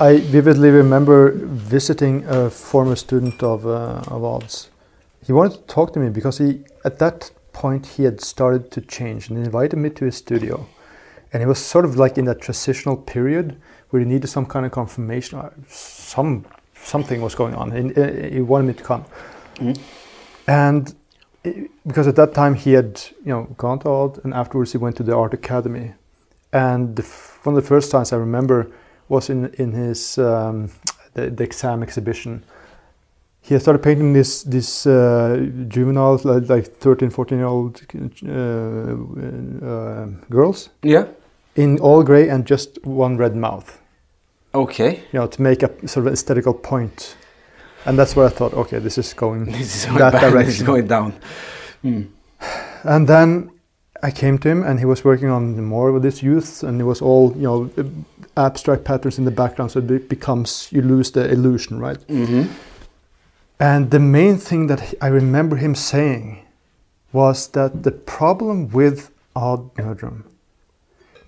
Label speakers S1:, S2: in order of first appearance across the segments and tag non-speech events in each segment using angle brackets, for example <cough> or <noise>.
S1: I vividly remember visiting a former student of uh, of Odd's. He wanted to talk to me because he, at that point, he had started to change and invited me to his studio, and he was sort of like in that transitional period where he needed some kind of confirmation, some something was going on, and uh, he wanted me to come. And i- because at that time he had, you know, gone to Odd, and afterwards he went to the art academy, and the, one of the first times I remember was in in his um, the, the exam exhibition. He had started painting this this uh, juveniles like, like 13, 14 year old uh, uh, girls
S2: Yeah.
S1: in all gray and just one red mouth.
S2: Okay.
S1: You know, to make a sort of aesthetical point. And that's where I thought, okay, this is going <laughs>
S2: This is
S1: that
S2: going bad. This is going down. Mm.
S1: And then I came to him, and he was working on more with his youth, and it was all you know abstract patterns in the background, so it becomes you lose the illusion, right?
S2: hmm
S1: And the main thing that I remember him saying was that the problem with Odd Nerdrum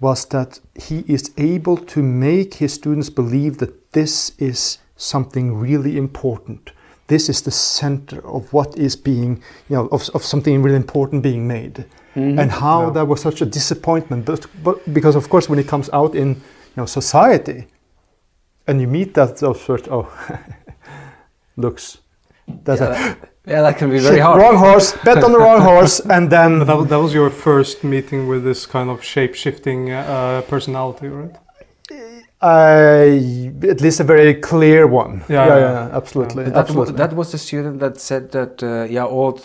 S1: was that he is able to make his students believe that this is something really important. This is the center of what is being, you know, of, of something really important being made. And how
S3: Yeah.
S1: that was such a disappointment, but, but because of course when it comes out in you know society, and you meet that sort oh <laughs> looks that's
S2: Yeah,
S1: a
S2: that, yeah, that can be
S1: shit,
S2: very hard.
S1: wrong horse bet on the wrong <laughs> horse and then
S3: But that, that was your first meeting with this kind of shape-shifting uh, personality, right?
S1: I at least a very clear one.
S3: Yeah,
S1: yeah,
S3: yeah.
S1: absolutely,
S2: But that, wa-
S1: absolutely.
S2: that was the student that said that uh, yeah, Odd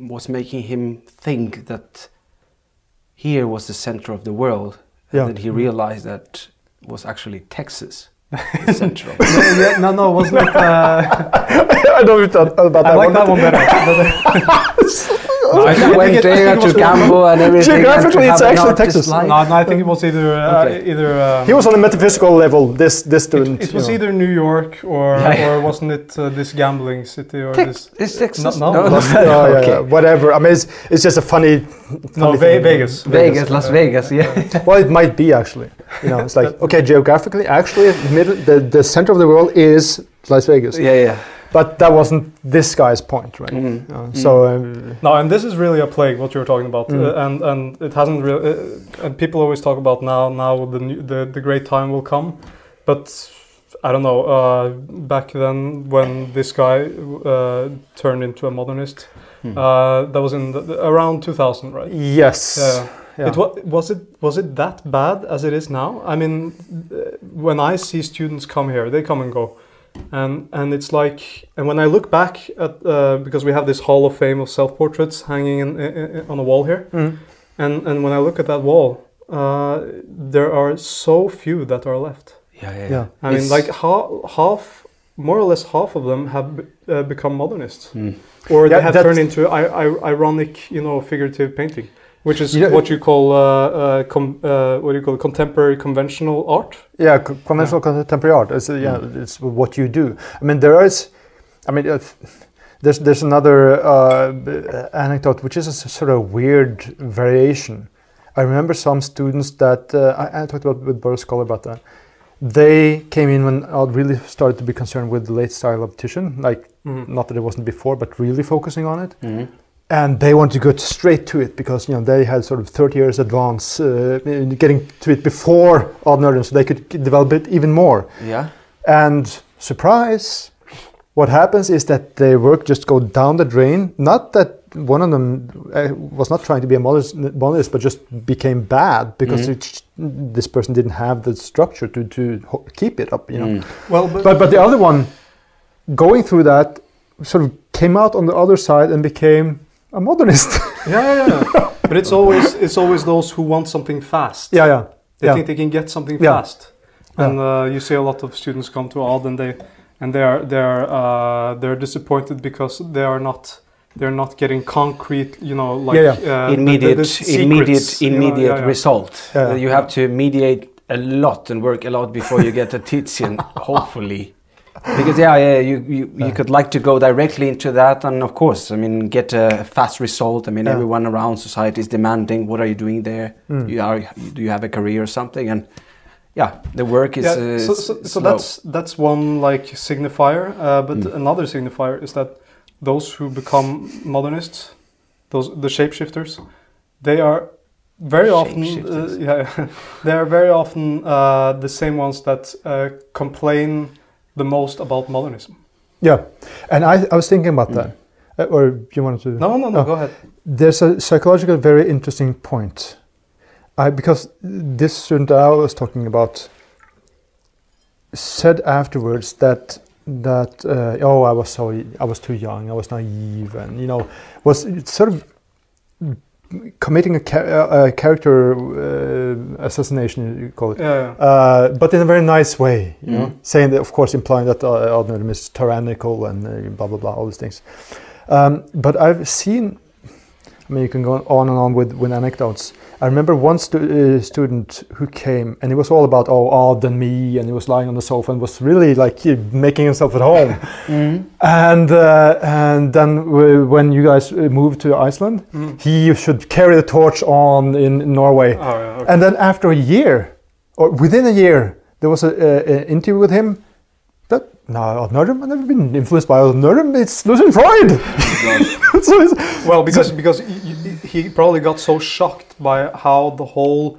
S2: was making him think that here was the center of the world,
S1: Yeah.
S2: and that he realized that was actually Texas, the <laughs> center of
S3: no, no, it wasn't? Uh, <laughs>
S1: I don't know about about
S3: I
S1: that
S3: like
S1: one.
S3: that one better. <laughs> But,
S2: No, I <laughs>
S3: think
S2: went
S3: it- I think
S2: there to
S3: was-
S2: Gambo and <laughs> everything. and
S1: Geographically, it's actually Texas.
S2: life.
S3: no, no, I think it was either uh,
S2: Okay.
S3: either. Um,
S1: He was on a metaphysical level. This this student.
S3: It
S1: you
S3: was
S1: know.
S3: either New York or
S2: Yeah, yeah.
S3: or wasn't it uh, this gambling city or
S2: Tex-
S3: this?
S2: it's Texas.
S3: No,
S2: no,
S3: no,
S2: no.
S1: Yeah, yeah,
S2: okay.
S1: yeah, whatever. I mean, it's, it's just a funny.
S3: No,
S1: funny
S3: Ve-
S1: thing.
S3: Vegas.
S2: Vegas, Las Vegas, yeah. <laughs>
S1: Well, it might be actually. You know, it's like okay, geographically, actually, middle, the the center of the world is Las Vegas.
S2: yeah, yeah.
S1: But that wasn't this guy's point, right?
S2: Mm.
S1: Uh, So um,
S3: No, and this is really a plague. What you're talking about,
S1: Mm.
S3: uh, and and it hasn't really. Uh, and people always talk about now. Now the new, the the great time will come, but I don't know. Uh, back then, when this guy uh, turned into a modernist, uh, that was in the, the- around 2000, right?
S1: yes,
S3: Yeah.
S1: yeah.
S3: It wa- was it was it that bad as it is now? I mean, uh, when I see students come here, they come and go, and and it's like, and when I look back at uh, because we have this Hall of Fame of self portraits hanging in, i- i- on a wall here,
S1: Mm.
S3: and and when I look at that wall, uh, there are so few that are left.
S2: Yeah, yeah.
S1: Yeah.
S3: I mean, like ha- half, more or less half of them have be- uh, become modernists,
S2: Mm.
S3: or they have
S1: that's-
S3: turned into I- I- ironic, you know, figurative painting, which is
S1: know-
S3: what you call uh, uh, com- uh, what do you call contemporary conventional art.
S1: Yeah, co- conventional contemporary art. It's, uh, yeah, it's what you do. I mean, there is. I mean, uh, there's there's another uh, anecdote which is a sort of weird variation. I remember some students that uh, I, I talked about with Boris Scholar about that. They came in when I really started to be concerned with the late style of Titian, like
S3: Mhm.
S1: not that it wasn't before, but really focusing on it.
S2: Mhm.
S1: And they wanted to go straight to it because you know they had sort of 30 years advance uh, in getting to it before Odd Nerdrum, so they could develop it even more.
S2: Yeah.
S1: And surprise, what happens is that their work just go down the drain. Not that one of them uh, was not trying to be a modernist, modernist but just became bad because it, this person didn't have the structure to, to keep it up. You know.
S2: Mm.
S3: Well, but,
S1: But but the other one, going through that, sort of came out on the other side and became a modernist. <laughs>
S3: yeah, yeah, yeah. but it's always it's always those who want something fast.
S1: yeah, yeah.
S3: They
S1: yeah.
S3: think they can get something
S1: Yeah.
S3: fast, and uh, you see a lot of students come to Odd and they and they are they're uh, they're disappointed because they are not they're not getting concrete, you know, like
S1: Yeah,
S3: Uh, the- the-
S2: immediate,
S3: the secrets,
S2: immediate,
S3: you know,
S2: immediate
S3: yeah, yeah.
S2: result.
S1: Yeah.
S2: You have to mediate a lot and work a lot before you get a Tizian, <laughs> hopefully. Because yeah, yeah, you you, you could like to go directly into that, and of course, I mean, get a fast result. I mean,
S1: Yeah.
S2: everyone around society is demanding, what are you doing there?
S1: Mm.
S2: You are, do you have a career or something? And yeah, the work is.
S3: yeah,
S2: uh,
S3: so, so, so that's that's one like signifier, uh, but
S2: Mm.
S3: another signifier is that those who become modernists, those the shapeshifters, they are very often uh, yeah <laughs> they are very often uh, the same ones that uh, complain the most about modernism.
S1: Yeah, and I, I was thinking about
S2: Mm.
S1: that. Uh, or you wanted to?
S3: No, no, no.
S1: Oh.
S3: Go ahead.
S1: There's a psychological, very interesting point. I because this student I was talking about said afterwards that that uh, oh I was so I was too young, I was naive, and you know was sort of committing a, cha- a character uh, assassination, you call it.
S3: Yeah, yeah.
S1: Uh, but in a very nice way, you know,
S2: Mm.
S1: saying that, of course, implying that uh, Admiral is tyrannical and uh, blah blah blah, all these things. Um, but I've seen, I mean, you can go on and on with, with anecdotes. I remember one stu- uh, student who came and it was all about, oh, Odd and me, and he was lying on the sofa and was really like making himself at home. <laughs>
S2: Mm.
S1: and uh, and then when you guys uh, moved to Iceland,
S3: Mm.
S1: he should carry the torch on in Norway.
S3: Oh, yeah. Okay.
S1: And then after a year, or within a year, there was an interview with him. That no, Odd Nerdrum, I've never been influenced by Odd Nerdrum. It's Lucian Freud. <laughs> so it's,
S3: Well, because because he, he- he probably got so shocked by how the whole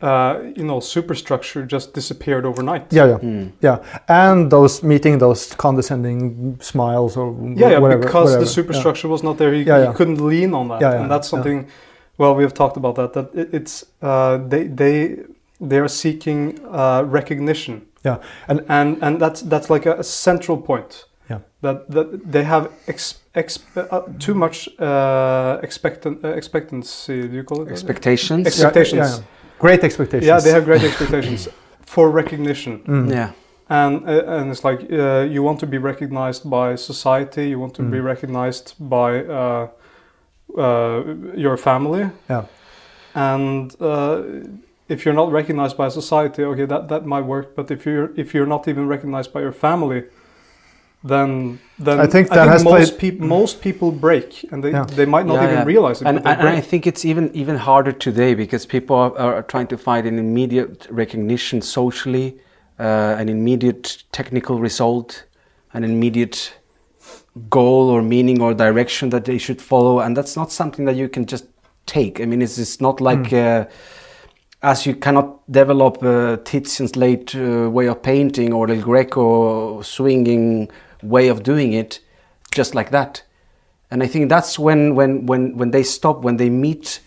S3: uh, you know superstructure just disappeared overnight.
S1: yeah, yeah,
S2: Mm.
S1: yeah. And those meeting those condescending smiles or
S3: Yeah, yeah,
S1: whatever,
S3: because
S1: whatever.
S3: the superstructure was not there, he,
S1: Yeah,
S3: he couldn't lean on that,
S1: Yeah, yeah,
S3: and that's
S1: yeah.
S3: something. Well, we have talked about that. That it, it's uh, they they they are seeking uh, recognition,
S1: Yeah, and
S3: and and that's that's like a, a central point.
S1: Yeah.
S3: That that they have ex, ex, uh, too much uh, expectant uh, expectancy. Do you call it? that?
S2: Expectations.
S1: Yeah,
S3: expectations.
S1: yeah, yeah. great expectations.
S3: Yeah, they have great expectations <laughs> for recognition.
S1: Mm.
S2: yeah.
S3: and uh, and it's like uh, you want to be recognized by society you want to be
S1: Mm.
S3: recognized by uh, uh, your family
S1: Yeah.
S3: and uh, if you're not recognized by society okay that, that might work but if you're if you're not even recognized by your family then then
S1: I think that has
S3: most
S1: played-
S3: peop most people break and they,
S1: Yeah.
S3: they might not
S2: Yeah,
S3: even
S2: yeah.
S3: realize it
S2: and,
S3: but they
S2: and, and I think it's even even harder today because people are, are trying to find an immediate recognition socially, uh, an immediate technical result, an immediate goal or meaning or direction that they should follow, and that's not something that you can just take. I mean, it's, it's not like. Uh, as you cannot develop uh, Titian's late uh, way of painting or the Greco swinging way of doing it just like that. And I think that's when, when, when, when they stop, when they meet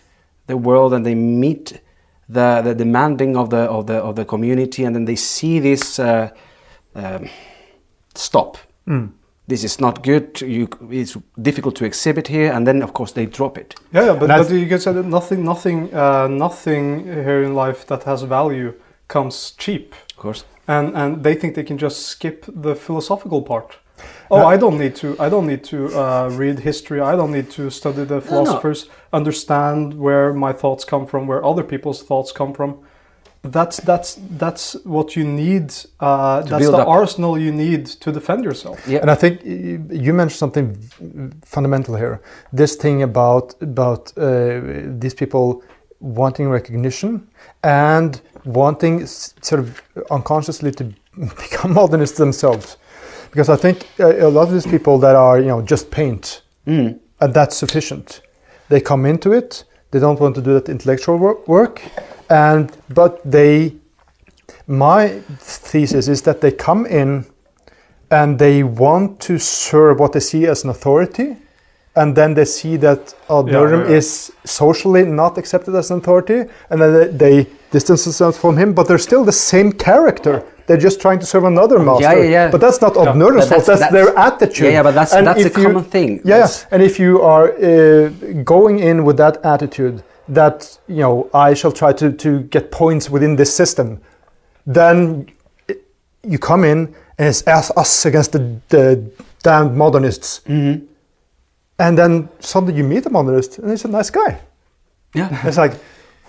S2: the world and they meet the, the demanding of the, of, the, of the community, and then they see this uh, um, stop.
S1: Mm.
S2: This is not good. You, it's difficult to exhibit here, and then of course they drop it.
S3: Yeah, yeah, but, but you can say that nothing, nothing, uh, nothing here in life that has value comes cheap,
S2: Of course.
S3: and and they think they can just skip the philosophical part. Oh,
S1: No.
S3: I don't need to. I don't need to uh, read history. I don't need to study the philosophers, understand where my thoughts come from, where other people's thoughts come from. That's that's that's what you need. Uh, that's the
S2: up.
S3: arsenal you need to defend yourself.
S2: Yeah.
S1: And I think you mentioned something fundamental here. This thing about about uh, these people wanting recognition and wanting sort of unconsciously to <laughs> become modernists themselves, because I think a, a lot of these people that are you know just paint
S2: Mm.
S1: and that's sufficient. They come into it. They don't want to do that intellectual work, work and but they. My thesis is that they come in and they want to serve what they see as an authority, and then they see that Odd
S3: Yeah, yeah, yeah.
S1: is socially not accepted as an authority, and then they, they distance themselves from him, but they're still the same character. They're just trying to serve another master.
S2: yeah, yeah. yeah.
S1: But that's not Odd
S3: Yeah.
S1: Nerdrum's fault. That's,
S2: that's-
S1: their attitude.
S2: Yeah, yeah, but that's
S1: And
S2: that's a
S1: you-
S2: common thing.
S1: yeah, yeah,
S2: That's-
S1: and if you are uh, going in with that attitude that you know I shall try to to get points within this system, then it- you come in and it's us, us against the, the damned modernists,
S2: Mhm.
S1: and then suddenly you meet a modernist and he's a nice guy.
S2: Yeah. <laughs>
S1: It's like.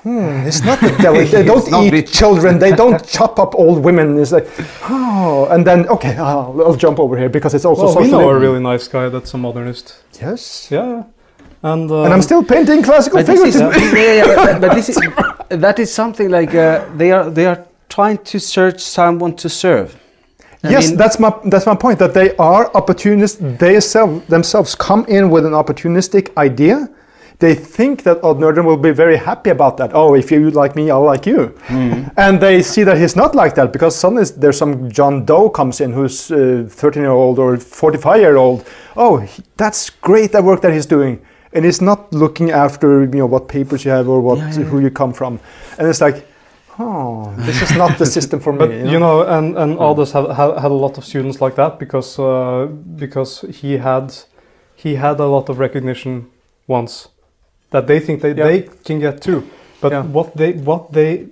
S1: Hmm, it's not <laughs> the devil. They don't eat
S2: the-
S1: children. They don't <laughs> chop up old women. It's like, oh, and then okay, I'll, I'll jump over here because it's also
S3: Well, we
S1: socially.
S3: know a really nice guy that's a modernist.
S1: yes,
S3: Yeah, yeah. And uh,
S1: and I'm still painting classical
S2: But this
S1: figures.
S2: is, yeah, yeah, but, but this is <laughs> that is something like uh, they are they are trying to search someone to serve. I
S1: yes,
S2: mean-
S1: that's my that's my point. That they are opportunists. They self, themselves come in with an opportunistic idea. They think that Odd Nerdrum will be very happy about that. Oh, if you like me, I'll like you. And they see that he's not like that because suddenly there's some John Doe comes in who's uh, 13 year old or 45 year old. Oh, he- that's great that work that he's doing. And it's not looking after you know what papers you have or what
S2: Yeah, yeah,
S1: who you come from. And it's like, oh, this is not the <laughs> system for me.
S3: But you know, and and Aldous had, had had a lot of students like that because uh, because he had he had a lot of recognition once that they think they,
S1: Yeah.
S3: they can get too. But
S1: Yeah.
S3: what they what they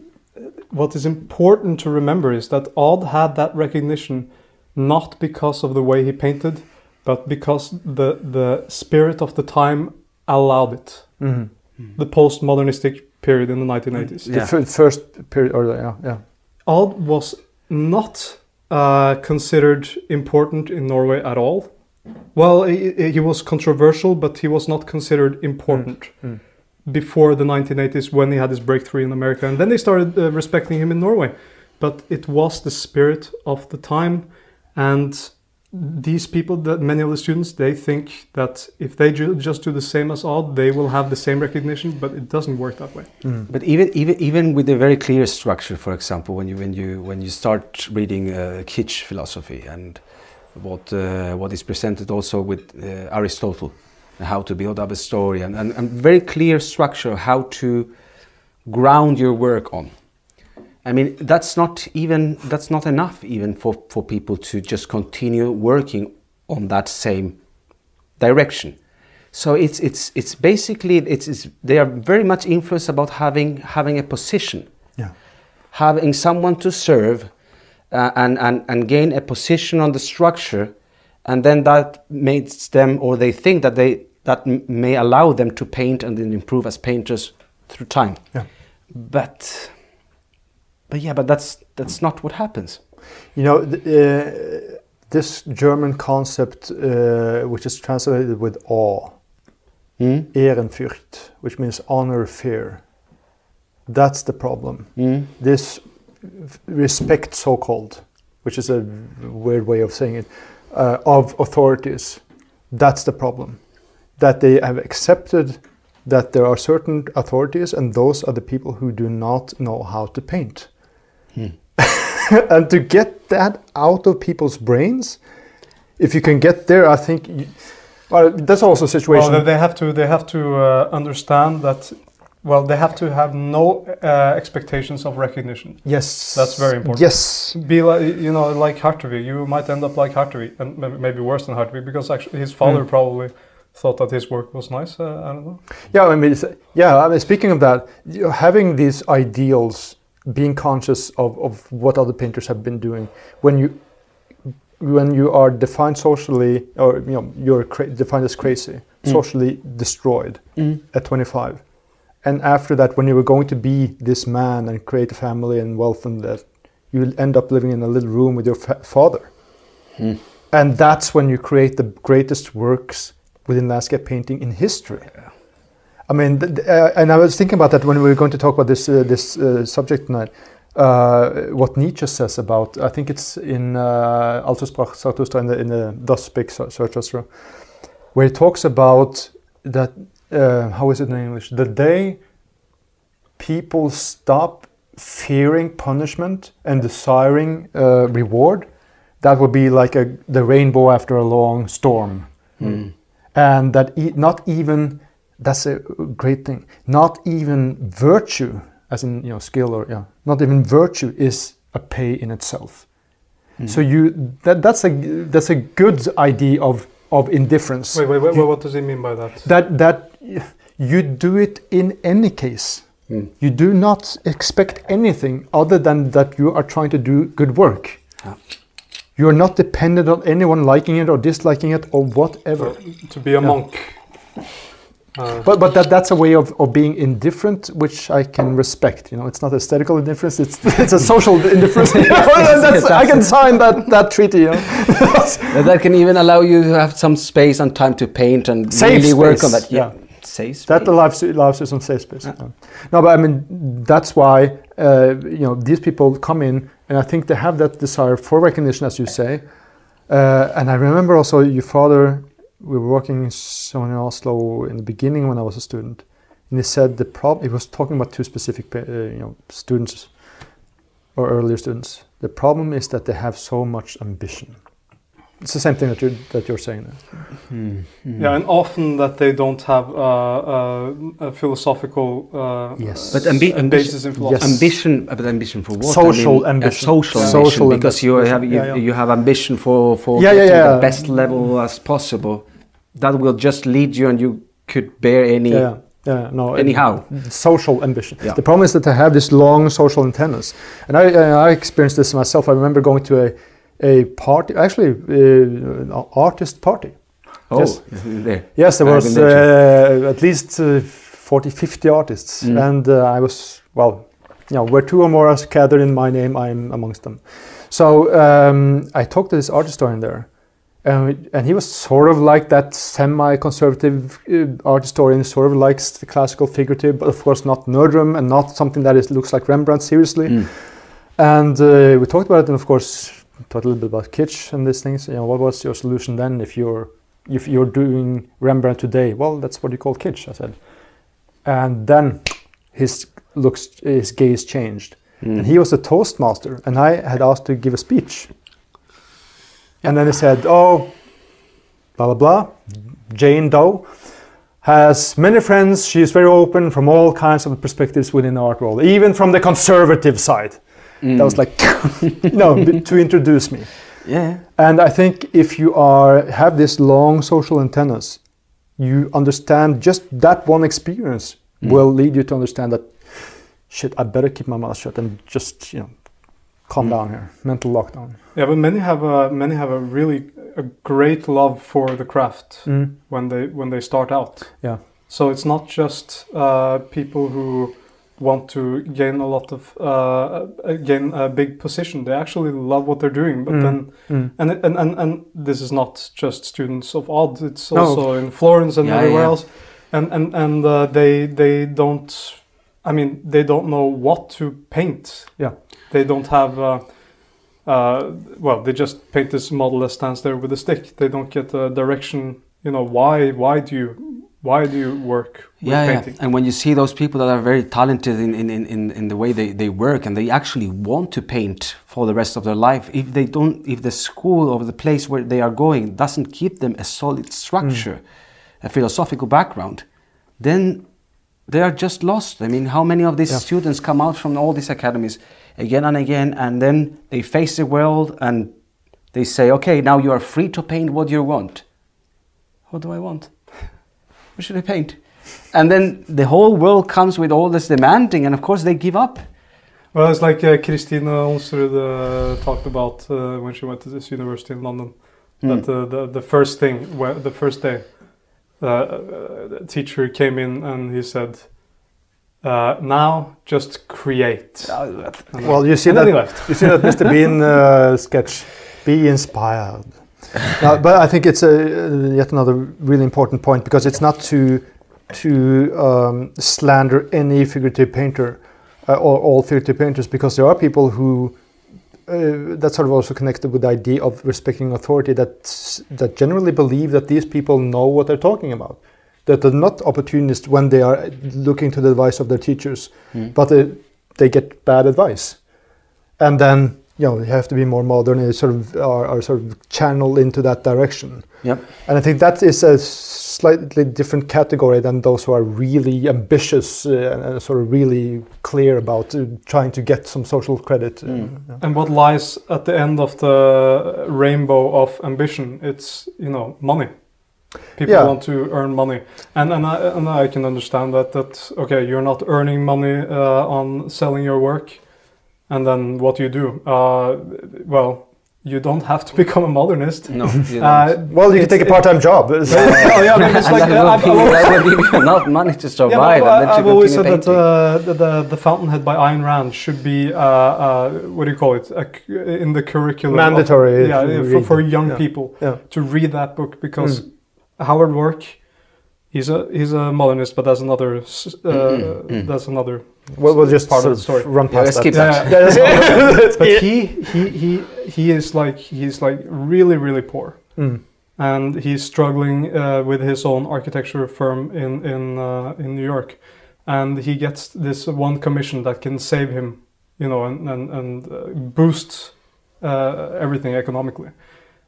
S3: what is important to remember is that Odd had that recognition not because of the way he painted, but because the the spirit of the time allowed it.
S1: Mhm.
S3: The postmodernistic period in the 1980s.
S1: The
S2: Yeah.
S1: first period, or the, yeah, yeah.
S3: Odd was not uh, considered important in Norway at all. Well, he, he was controversial, but he was not considered important
S1: mm.
S3: before the 1980s when he had his breakthrough in America. And then they started uh, respecting him in Norway. But it was the spirit of the time. And these people, that many of the students, they think that if they ju- just do the same as Odd, they will have the same recognition, but it doesn't work that way.
S1: Mm.
S2: But even even even with a very clear structure, for example, when you when you when you start reading uh, Kitsch philosophy and what uh, what is presented also with uh, Aristotle, how to build up a story, and, and, and very clear structure how to ground your work on. I mean, that's not even that's not enough even for, for people to just continue working on that same direction. So it's it's it's basically it's, it's they are very much influenced about having having a position,
S1: Yeah.
S2: having someone to serve, uh, and and and gain a position on the structure, and then that makes them or they think that they that m- may allow them to paint and then improve as painters through time.
S1: Yeah.
S2: But but yeah, but that's that's not what happens.
S1: You know, th- uh, this German concept, uh, which is translated with awe,
S2: Mm?
S1: Ehrenfurcht, which means honor, fear. That's the problem.
S2: Mm?
S1: This respect, so called, which is a weird way of saying it, uh, of authorities. That's the problem. That they have accepted that there are certain authorities, and those are the people who do not know how to paint.
S2: Hmm. <laughs>
S1: and to get that out of people's brains, if you can get there, I think. You, well, that's also a situation.
S3: Well, they have to they have to uh, understand that. Well, they have to have no uh, expectations of recognition.
S1: yes,
S3: That's very important.
S1: Yes,
S3: Be like you know, like Hertervig. You might end up like Hertervig, and maybe worse than Hertervig, because actually his father
S1: Mm.
S3: probably thought that his work was nice. Uh, I don't know.
S1: Yeah, I mean, yeah. I mean, speaking of that, having these ideals, being conscious of, of what other painters have been doing, when you when you are defined socially, or you know, you're cra- defined as crazy,
S2: Mm.
S1: socially destroyed
S2: Mm.
S1: at 25, and after that, when you were going to be this man and create a family and wealth and that, you end up living in a little room with your fa- father,
S2: Mm.
S1: and that's when you create the greatest works within landscape painting in history. I mean, th- th- uh, and I was thinking about that when we were going to talk about this uh, this uh, subject tonight. Uh, what Nietzsche says about, I think it's in uh, Also sprach Zarathustra in the, in the Thus Spake Zarathustra, where he talks about that, uh, how is it in English? The day people stop fearing punishment and desiring uh, reward, that would be like a, the rainbow after a long storm
S2: Mm.
S1: and that e- not even that's a great thing not even virtue as in you know skill or yeah not even virtue is a pay in itself
S2: Mm.
S1: so you that, that's a that's a good idea of of indifference
S3: Wait, wait, wait.
S1: You-
S3: what does he mean by that?
S1: that that you do it in any case
S2: Mm.
S1: you do not expect anything other than that you are trying to do good work
S2: Yeah.
S1: you are not dependent on anyone liking it or disliking it or whatever
S3: to be a
S1: Yeah.
S3: monk. Uh,
S1: But but that that's a way of, of being indifferent, which I can respect. You know, it's not aesthetical indifference; it's <laughs> it's a social indifference. <laughs> And that's- I can sign that that treaty. You know?
S2: That can even allow you to have some space and time to paint and
S1: Safe
S2: really work on that.
S1: yeah.
S2: safe space.
S1: that allows you- allows you some safe space.
S2: Yeah.
S1: yeah. No, but I mean that's why uh, you know, these people come in, and I think they have that desire for recognition, as you say. Uh, and I remember also your father. We were working somewhere in Oslo in the beginning when I was a student, and he said the problem. He was talking about two specific, uh, you know, students or earlier students. The problem is that they have so much ambition. It's the same thing that you're that you're saying. There.
S2: Hmm.
S3: Yeah, and often that they don't have uh, uh, a philosophical uh,
S1: Yes.
S2: But ambi-
S3: a basis in
S1: Yes.
S2: ambition, but ambition for what?
S1: Social
S2: I mean, a
S1: ambition.
S2: social,
S1: Yeah.
S2: ambition,
S1: Social
S2: because you have you,
S1: Yeah, yeah.
S2: you have ambition for for
S1: Yeah, yeah,
S2: getting
S1: yeah.
S2: the best level as possible. That will just lead you, and you could bear any
S1: Yeah, yeah, no.
S2: anyhow.
S1: social ambition.
S2: Yeah.
S1: The problem is that they have this long social antennas, and I, uh, I experienced this myself. I remember going to a a party, actually, uh, an artist party.
S2: Oh,
S1: Yes.
S2: there.
S1: Yes, there was uh, at least uh, 40, 50 artists,
S2: Mm.
S1: and uh, I was well, you know, where two or more are gathered in my name, I'm amongst them. So um, I talked to this art historian there, and, and he was sort of like that semi-conservative uh, art historian, sort of likes the classical figurative, but of course not Nerdrum and not something that is, looks like Rembrandt seriously.
S2: Mm.
S1: And uh, we talked about it, and of course, talked a little bit about kitsch and these things. You know, what was your solution then if you're if you're doing Rembrandt today? Well, that's what you call kitsch, I said. And then his looks, his gaze changed,
S2: Mm.
S1: and he was a toastmaster, and I had asked to give a speech. And then he said, "Oh, blah blah blah, Jane Doe." Has many friends. She's very open from all kinds of perspectives within the art world, even from the conservative side.
S2: Mm.
S1: That was like, <laughs> you know, to introduce me.
S2: yeah.
S1: And I think if you are have this long social antennas, you understand just that one experience
S2: Mm.
S1: will lead you to understand that shit. I better keep my mouth shut and just you know calm
S2: Mm.
S1: down here. Mental lockdown.
S3: Yeah, but many have a many have a really a great love for the craft
S1: Mm.
S3: when they when they start out.
S1: Yeah.
S3: So it's not just uh, people who want to gain a lot of uh, uh, gain a big position. They actually love what they're doing, but
S1: Mm.
S3: then
S1: Mm.
S3: and, it- and and and this is not just students of Odd. It's
S1: No.
S3: also in Florence and
S2: Yeah,
S3: everywhere
S2: yeah.
S3: else. And and and uh, they they don't. I mean, they don't know what to paint.
S1: Yeah.
S3: They don't have. Uh, uh, well, they just paint this model that stands there with a stick. They don't get a direction. You know why? Why do you? Why do you work with
S2: yeah, yeah. And when you see those people that are very talented in, in, in, in, the way they, they work and they actually want to paint for the rest of their life, if they don't, if the school or the place where they are going doesn't give them a solid structure, a philosophical background, then they are just lost. I mean, how many of these
S1: Yeah.
S2: students come out from all these academies again and again, and then they face the world and they say, okay, now you are free to paint what you want. What do I want? What should I paint? And then the whole world comes with all this demanding, and of course they give up.
S3: Well, it's like uh, Christina Onsrud uh, talked about uh, when she went to this university in London.
S2: Mm.
S3: That uh, the the first thing, the first day, the teacher came in and he said, uh, "Now just create."
S1: Well, you see
S3: and
S1: that
S3: left.
S1: you see that Mr. <laughs> Bean uh, sketch. Be inspired. No, but I think it's a, yet another really important point because it's not to to um, slander any figurative painter uh, or all figurative painters because there are people who uh, that's sort of also connected with the idea of respecting authority that that generally believe that these people know what they're talking about that they're not opportunists when they are looking to the advice of their teachers
S2: Mm.
S1: but they, they get bad advice and then you know you have to be more modern and sort of are, are sort of channeled into that direction
S2: Yep.
S1: and i think that is a slightly different category than those who are really ambitious uh, and sort of really clear about uh, trying to get some social credit uh,
S2: Mm.
S1: yeah.
S3: And what lies at the end of the rainbow of ambition? It's you know money. People
S1: Yeah.
S3: want to earn money, and and I, and I can understand that. That okay, you're not earning money uh, on selling your work, and then what do you do? Uh, well, you don't have to <laughs> become a modernist.
S2: No. You
S3: Uh,
S2: don't.
S1: well you can take a part-time job <laughs>
S3: oh yeah, but it's <laughs>
S2: and
S3: like
S2: that,
S3: uh,
S2: will
S3: I've,
S2: give, that will give you enough money to
S3: yeah,
S2: survive
S3: but,
S2: and then
S3: uh, I've always
S2: continue
S3: said that uh, the, the the Fountainhead by Ayn Rand should be uh, uh, what do you call it? A c in the curriculum. of-
S1: Mandatory
S3: yeah, for, for young
S1: Yeah.
S3: people
S1: Yeah.
S3: to read that book because
S1: Mm.
S3: Howard Roark, he's a he's a modernist, but that's another s- uh,
S2: Mm, mm.
S3: that's another.
S1: We'll, we'll just
S3: Part
S1: sort
S3: of the story.
S1: run
S2: Yeah,
S1: past
S2: let's
S1: that.
S2: skip that.
S3: Yeah, <laughs> but he he he he is like he's like really really poor.
S1: Mm.
S3: and he's struggling uh, with his own architecture firm in in uh, in New York, and he gets this one commission that can save him, you know, and and, and uh, boost uh, everything economically,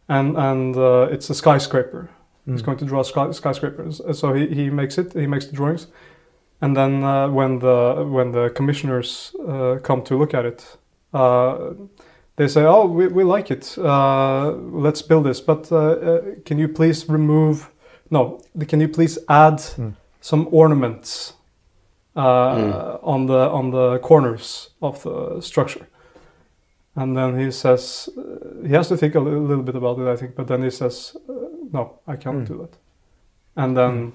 S3: and and uh, it's a skyscraper. He's
S1: Mm.
S3: going to draw sky, skyscrapers, so he, he makes it. He makes the drawings, and then uh, when the when the commissioners uh, come to look at it. Uh, they say, "Oh, we, we like it. Uh, let's build this, but uh, uh, can you please remove? No, can you please add
S1: Mm.
S3: some ornaments uh,
S2: Mm.
S3: on the on the corners of the structure?" And then he says, uh, he has to think a little bit about it, I think. But then he says, uh, "No, I cannot
S1: Mm.
S3: do that." And then,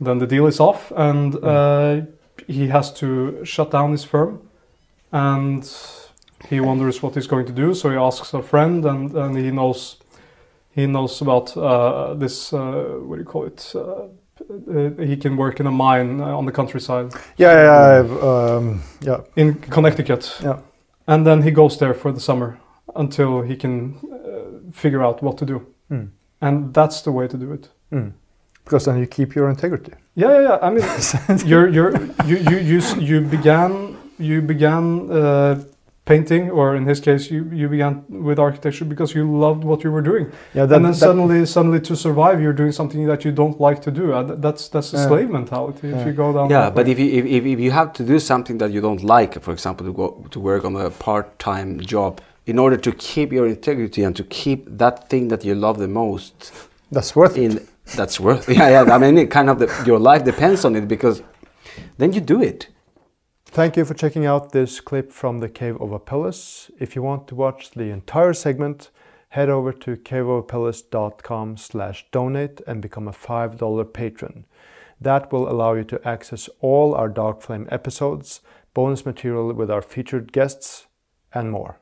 S3: then the deal is off, and uh, he has to shut down his firm, and he wonders what he's going to do. So he asks a friend, and, and he knows he knows about uh, this. Uh, what do you call it? Uh, uh, he can work in a mine uh, on the countryside
S1: Yeah, yeah, I've, um, yeah.
S3: in Connecticut.
S1: Yeah.
S3: And then he goes there for the summer until he can uh, figure out what to do.
S1: Mm.
S3: And that's the way to do it.
S1: Mm. Because then you keep your integrity.
S3: Yeah, yeah, yeah. I mean, <laughs> you're, you're, you, you, you, you began, you began uh, painting, or in his case, you, you began with architecture because you loved what you were doing.
S1: Yeah, that,
S3: and then
S1: that-
S3: suddenly, suddenly, to survive, you're doing something that you don't like to do. That's that's a
S1: Yeah.
S3: slave mentality. If
S1: Yeah.
S3: you go down.
S2: Yeah,
S3: that
S2: but
S3: way.
S2: if you if, if, if you have to do something that you don't like, for example, to go to work on a part-time job, in order to keep your integrity and to keep that thing that you love the most
S1: that's worth it
S2: that's worth <laughs> yeah yeah I mean it kind of the, your life depends on it because then you do it
S1: Thank you for checking out this clip from the Cave of Apelles. If you want to watch the entire segment, head over to caveofapelles.com slash donate and become a $5 patron. That will allow you to access all our Dark Flame episodes, bonus material with our featured guests, and more.